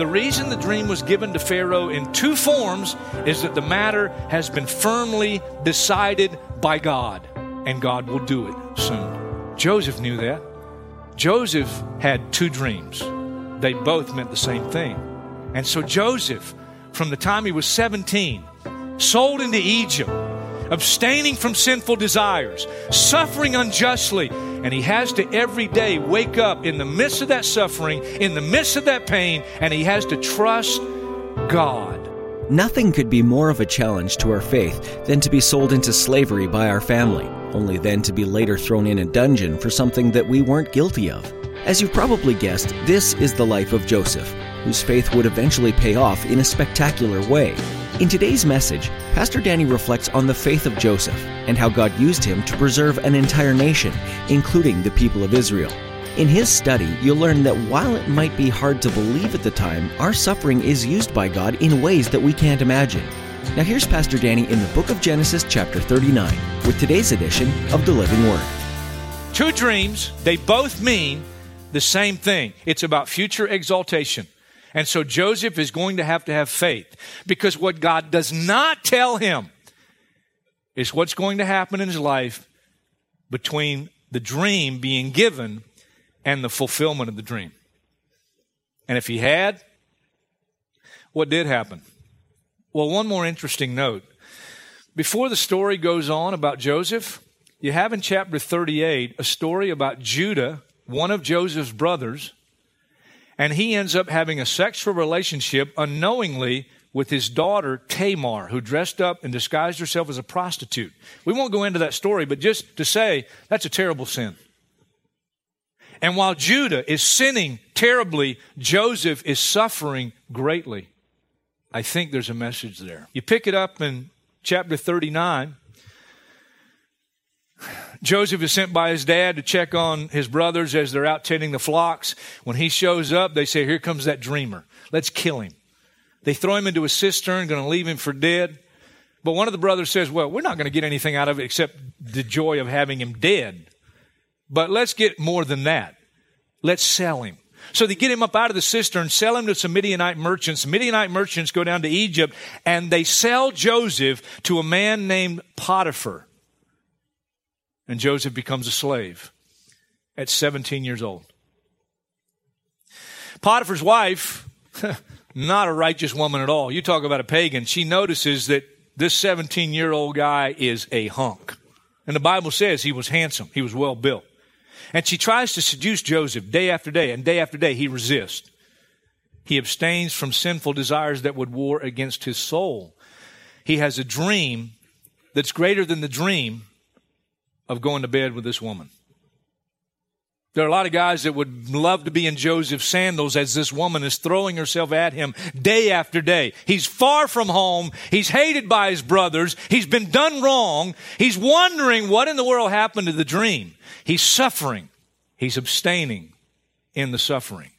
The reason the dream was given to Pharaoh in two forms is that the matter has been firmly decided by God, and God will do it soon. Joseph knew that. Joseph had two dreams, they both meant the same thing. And so Joseph, from the time he was 17, sold into Egypt, abstaining from sinful desires, suffering unjustly, and he has to every day wake up in the midst of that suffering, in the midst of that pain, and he has to trust God. Nothing could be more of a challenge to our faith than to be sold into slavery by our family, only then to be later thrown in a dungeon for something that we weren't guilty of. As you've probably guessed, this is the life of Joseph, whose faith would eventually pay off in a spectacular way. In today's message, Pastor Danny reflects on the faith of Joseph and how God used him to preserve an entire nation, including the people of Israel. In his study, you'll learn that while it might be hard to believe at the time, our suffering is used by God in ways that we can't imagine. Now, here's Pastor Danny in the book of Genesis, chapter 39, with today's edition of the Living Word. Two dreams, they both mean the same thing. It's about future exaltation. And so Joseph is going to have to have faith because what God does not tell him is what's going to happen in his life between the dream being given and the fulfillment of the dream. And if he had, what did happen? Well, one more interesting note. Before the story goes on about Joseph, you have in chapter 38 a story about Judah, one of Joseph's brothers, and he ends up having a sexual relationship unknowingly with his daughter Tamar, who dressed up and disguised herself as a prostitute. We won't go into that story, but just to say that's a terrible sin. And while Judah is sinning terribly, Joseph is suffering greatly. I think there's a message there. You pick it up in chapter 39. Joseph is sent by his dad to check on his brothers as they're out tending the flocks. When he shows up, they say, Here comes that dreamer. Let's kill him. They throw him into a cistern, going to leave him for dead. But one of the brothers says, Well, we're not going to get anything out of it except the joy of having him dead. But let's get more than that. Let's sell him. So they get him up out of the cistern, sell him to some Midianite merchants. Midianite merchants go down to Egypt and they sell Joseph to a man named Potiphar. And Joseph becomes a slave at 17 years old. Potiphar's wife, not a righteous woman at all. You talk about a pagan. She notices that this 17 year old guy is a hunk. And the Bible says he was handsome. He was well built. And she tries to seduce Joseph day after day, and day after day he resists. He abstains from sinful desires that would war against his soul. He has a dream that's greater than the dream of going to bed with this woman. There are a lot of guys that would love to be in Joseph's sandals as this woman is throwing herself at him day after day. He's far from home. He's hated by his brothers. He's been done wrong. He's wondering what in the world happened to the dream. He's suffering. He's abstaining in the suffering.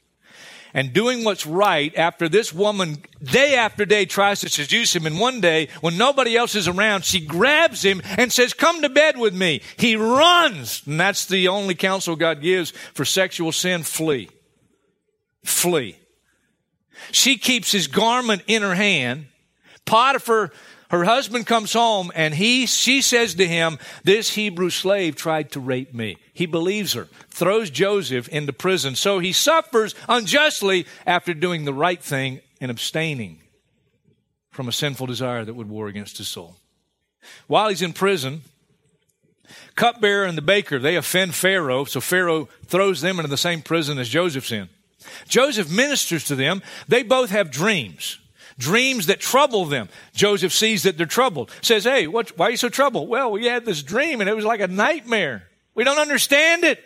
And doing what's right after this woman, day after day, tries to seduce him. And one day, when nobody else is around, she grabs him and says, Come to bed with me. He runs. And that's the only counsel God gives for sexual sin flee. Flee. She keeps his garment in her hand. Potiphar her husband comes home and he, she says to him, this Hebrew slave tried to rape me. He believes her, throws Joseph into prison. So he suffers unjustly after doing the right thing and abstaining from a sinful desire that would war against his soul. While he's in prison, cupbearer and the baker, they offend Pharaoh, so Pharaoh throws them into the same prison as Joseph's in. Joseph ministers to them. They both have dreams dreams that trouble them. Joseph sees that they're troubled. Says, Hey, what, why are you so troubled? Well, we had this dream and it was like a nightmare. We don't understand it.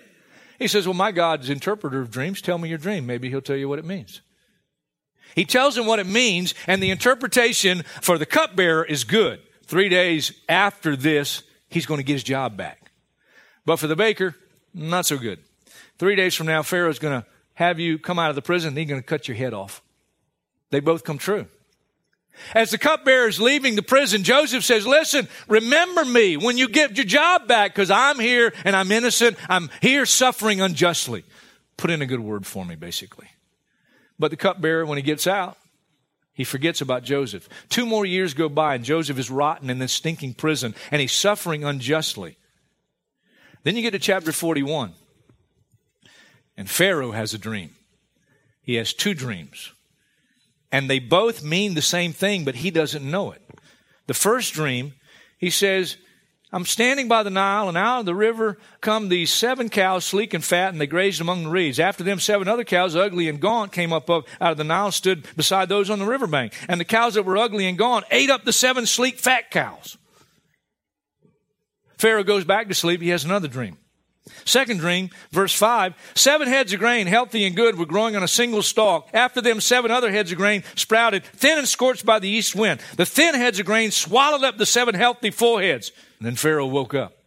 He says, Well, my God's interpreter of dreams. Tell me your dream. Maybe he'll tell you what it means. He tells him what it means, and the interpretation for the cupbearer is good. Three days after this, he's going to get his job back. But for the baker, not so good. Three days from now, Pharaoh's going to have you come out of the prison, and he's going to cut your head off. They both come true. As the cupbearer is leaving the prison, Joseph says, Listen, remember me when you get your job back because I'm here and I'm innocent. I'm here suffering unjustly. Put in a good word for me, basically. But the cupbearer, when he gets out, he forgets about Joseph. Two more years go by, and Joseph is rotten in this stinking prison, and he's suffering unjustly. Then you get to chapter 41, and Pharaoh has a dream. He has two dreams. And they both mean the same thing, but he doesn't know it. The first dream, he says, I'm standing by the Nile, and out of the river come these seven cows, sleek and fat, and they grazed among the reeds. After them, seven other cows, ugly and gaunt, came up out of the Nile, stood beside those on the riverbank. And the cows that were ugly and gaunt ate up the seven sleek, fat cows. Pharaoh goes back to sleep. He has another dream. Second dream, verse 5 Seven heads of grain, healthy and good, were growing on a single stalk. After them, seven other heads of grain sprouted, thin and scorched by the east wind. The thin heads of grain swallowed up the seven healthy full heads. And then Pharaoh woke up.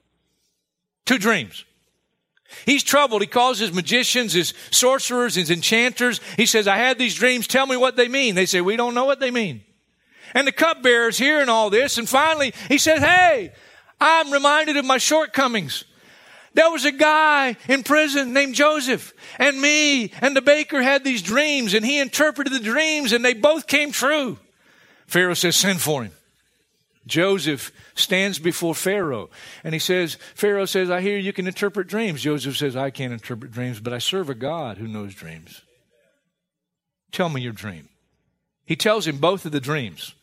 Two dreams. He's troubled. He calls his magicians, his sorcerers, his enchanters. He says, I had these dreams. Tell me what they mean. They say, We don't know what they mean. And the cupbearer's hearing all this. And finally, he says, Hey, I'm reminded of my shortcomings. There was a guy in prison named Joseph, and me and the baker had these dreams, and he interpreted the dreams, and they both came true. Pharaoh says, Send for him. Joseph stands before Pharaoh, and he says, Pharaoh says, I hear you can interpret dreams. Joseph says, I can't interpret dreams, but I serve a God who knows dreams. Tell me your dream. He tells him both of the dreams.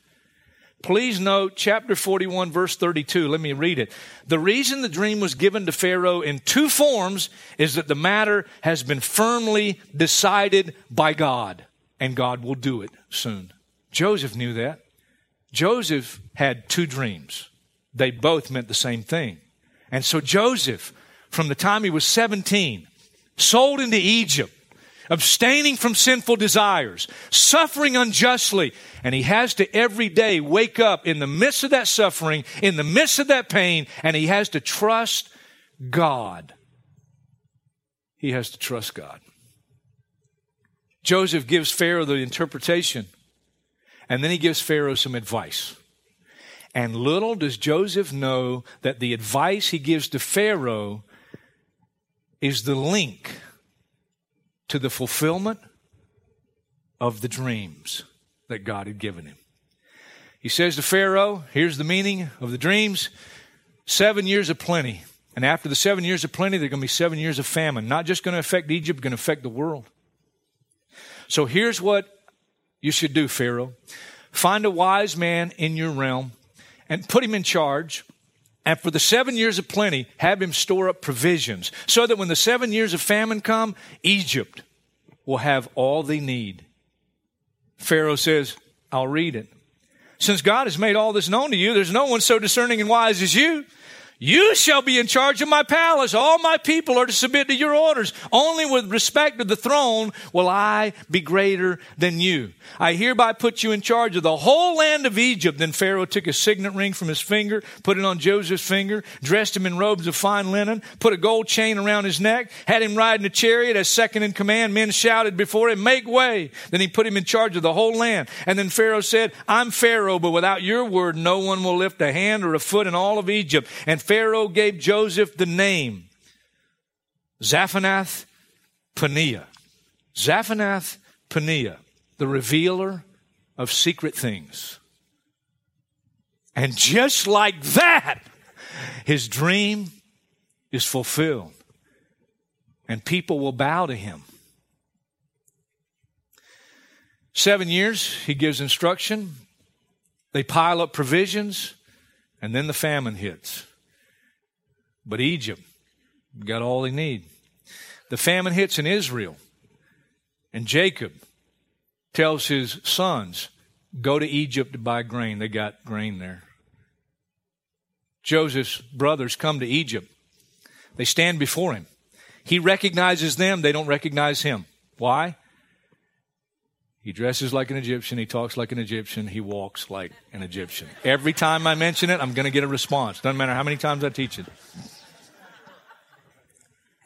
Please note chapter 41, verse 32. Let me read it. The reason the dream was given to Pharaoh in two forms is that the matter has been firmly decided by God, and God will do it soon. Joseph knew that. Joseph had two dreams. They both meant the same thing. And so Joseph, from the time he was 17, sold into Egypt, abstaining from sinful desires, suffering unjustly, and he has to every day wake up in the midst of that suffering, in the midst of that pain, and he has to trust God. He has to trust God. Joseph gives Pharaoh the interpretation, and then he gives Pharaoh some advice. And little does Joseph know that the advice he gives to Pharaoh is the link to the fulfillment of the dreams that God had given him. He says to Pharaoh, here's the meaning of the dreams seven years of plenty. And after the seven years of plenty, there are going to be seven years of famine. Not just going to affect Egypt, going to affect the world. So here's what you should do, Pharaoh. Find a wise man in your realm and put him in charge and for the seven years of plenty, have him store up provisions so that when the seven years of famine come, Egypt will have all they need. Pharaoh says, I'll read it. Since God has made all this known to you, there's no one so discerning and wise as you. You shall be in charge of my palace. All my people are to submit to your orders. Only with respect to the throne will I be greater than you. I hereby put you in charge of the whole land of Egypt. Then Pharaoh took a signet ring from his finger, put it on Joseph's finger, dressed him in robes of fine linen, put a gold chain around his neck, had him ride in a chariot as second in command. Men shouted before him, make way. Then he put him in charge of the whole land. And then Pharaoh said, I'm Pharaoh, but without your word, no one will lift a hand or a foot in all of Egypt. And Pharaoh gave Joseph the name Zaphanath Paneah. Zaphanath Paneah, the revealer of secret things. And just like that, his dream is fulfilled. And people will bow to him. Seven years, he gives instruction. They pile up provisions, and then the famine hits. But Egypt got all they need. The famine hits in Israel, and Jacob tells his sons, Go to Egypt to buy grain. They got grain there. Joseph's brothers come to Egypt. They stand before him. He recognizes them, they don't recognize him. Why? He dresses like an Egyptian. He talks like an Egyptian. He walks like an Egyptian. Every time I mention it, I'm going to get a response. Doesn't matter how many times I teach it.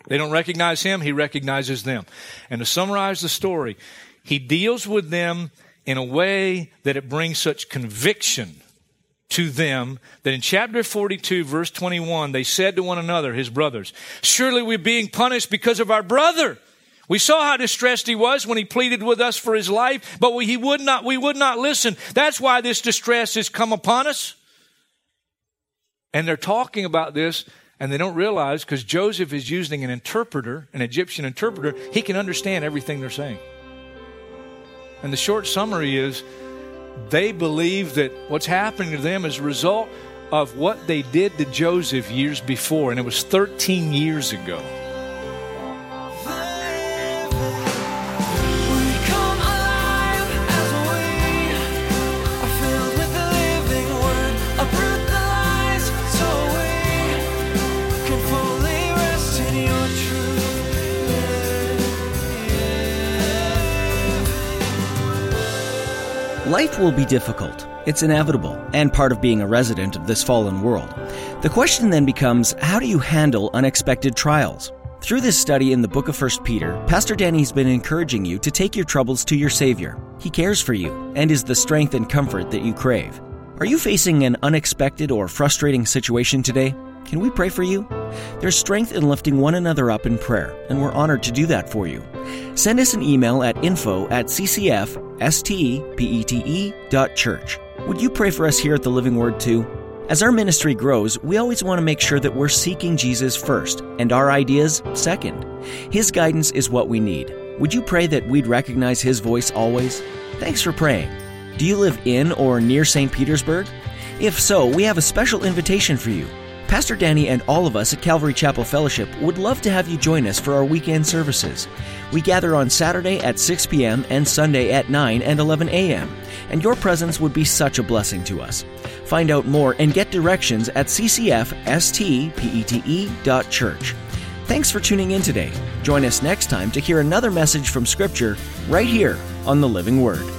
They don't recognize him, he recognizes them. And to summarize the story, he deals with them in a way that it brings such conviction to them that in chapter 42, verse 21, they said to one another, his brothers, Surely we're being punished because of our brother. We saw how distressed he was when he pleaded with us for his life, but we, he would not, we would not listen. That's why this distress has come upon us. And they're talking about this and they don't realize because Joseph is using an interpreter, an Egyptian interpreter, he can understand everything they're saying. And the short summary is they believe that what's happening to them is a result of what they did to Joseph years before, and it was 13 years ago. Life will be difficult. It's inevitable and part of being a resident of this fallen world. The question then becomes how do you handle unexpected trials? Through this study in the book of 1 Peter, Pastor Danny's been encouraging you to take your troubles to your Savior. He cares for you and is the strength and comfort that you crave. Are you facing an unexpected or frustrating situation today? Can we pray for you? There's strength in lifting one another up in prayer, and we're honored to do that for you. Send us an email at info at ccfstpete dot church. Would you pray for us here at the Living Word too? As our ministry grows, we always want to make sure that we're seeking Jesus first and our ideas second. His guidance is what we need. Would you pray that we'd recognize His voice always? Thanks for praying. Do you live in or near St. Petersburg? If so, we have a special invitation for you. Pastor Danny and all of us at Calvary Chapel Fellowship would love to have you join us for our weekend services. We gather on Saturday at 6 p.m. and Sunday at 9 and 11 a.m., and your presence would be such a blessing to us. Find out more and get directions at ccfstpete.church. Thanks for tuning in today. Join us next time to hear another message from Scripture right here on the Living Word.